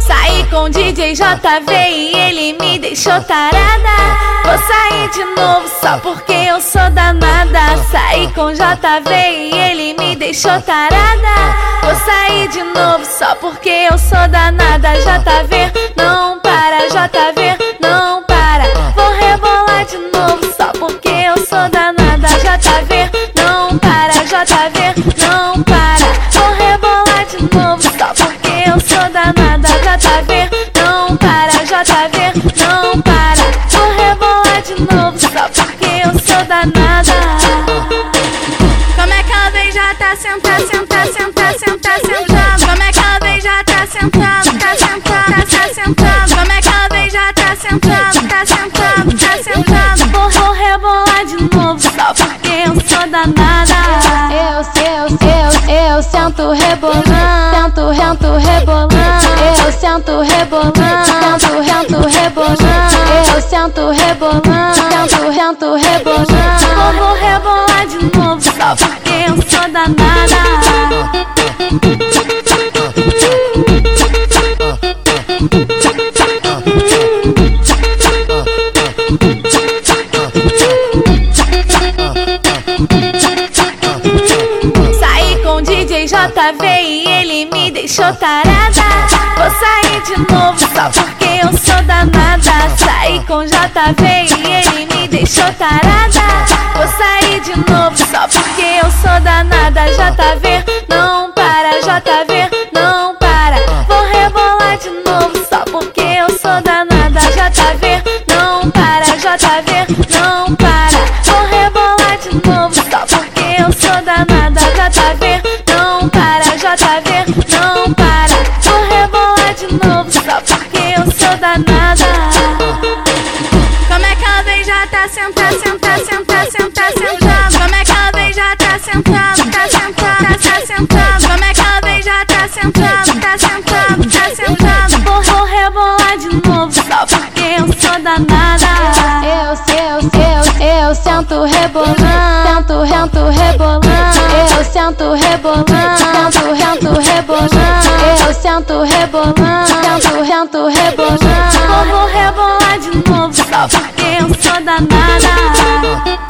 Saí com DJ JV e ele me deixou tarada. Vou sair de novo só porque eu sou danada. Saí com JV e ele me deixou tarada. Vou sair de novo só porque eu sou danada. JV, não para, JV, JV, não para. Vou rebolar de novo só porque eu sou danada. JV, não para, JV, não para. Vou rebolar de novo só porque eu sou danada. Como é que ela vem já tá sentada, sentada, sentada, sentada, sentando? Como é que ela vem já tá sentando, tá sentando, tá sentando? Como é que ela vem já tá sentando, tá sentando, tá sentando? Vou, vou rebolar de novo só porque eu sou danada. Sento rebolando, sento, rento rebolando. Eu sento rebolando, sento, rento rebolando. Eu sento rebolando, sento, rento rebolando. JV e ele me deixou tarada. Vou sair de novo só porque eu sou danada. Saí com JV e ele me deixou tarada. Vou sair de novo só porque eu sou danada. JV, não para, JV, não para. Vou rebolar de novo só porque eu sou danada. JV, não para, JV, não para. Vou rebolar de novo só porque eu sou danada. JV, JV, não para. Vou rebolar de novo só porque eu sou danada. Como é que ela vem já tá sentada, sentada, sentada, sentada, sentando? Como é que ela vem já tá sentando, tá sentando, tá sentando? Como é que ela vem já tá sentando, tá sentando, tá sentando? Vou, vou rebolar de novo só porque eu sou danada. Eu, eu, eu, eu sento rebolando, sento, rento rebolando. Eu sento rebolando, rebolando, rento rebolando. Vou, vou rebolar de novo só porque eu sou danada.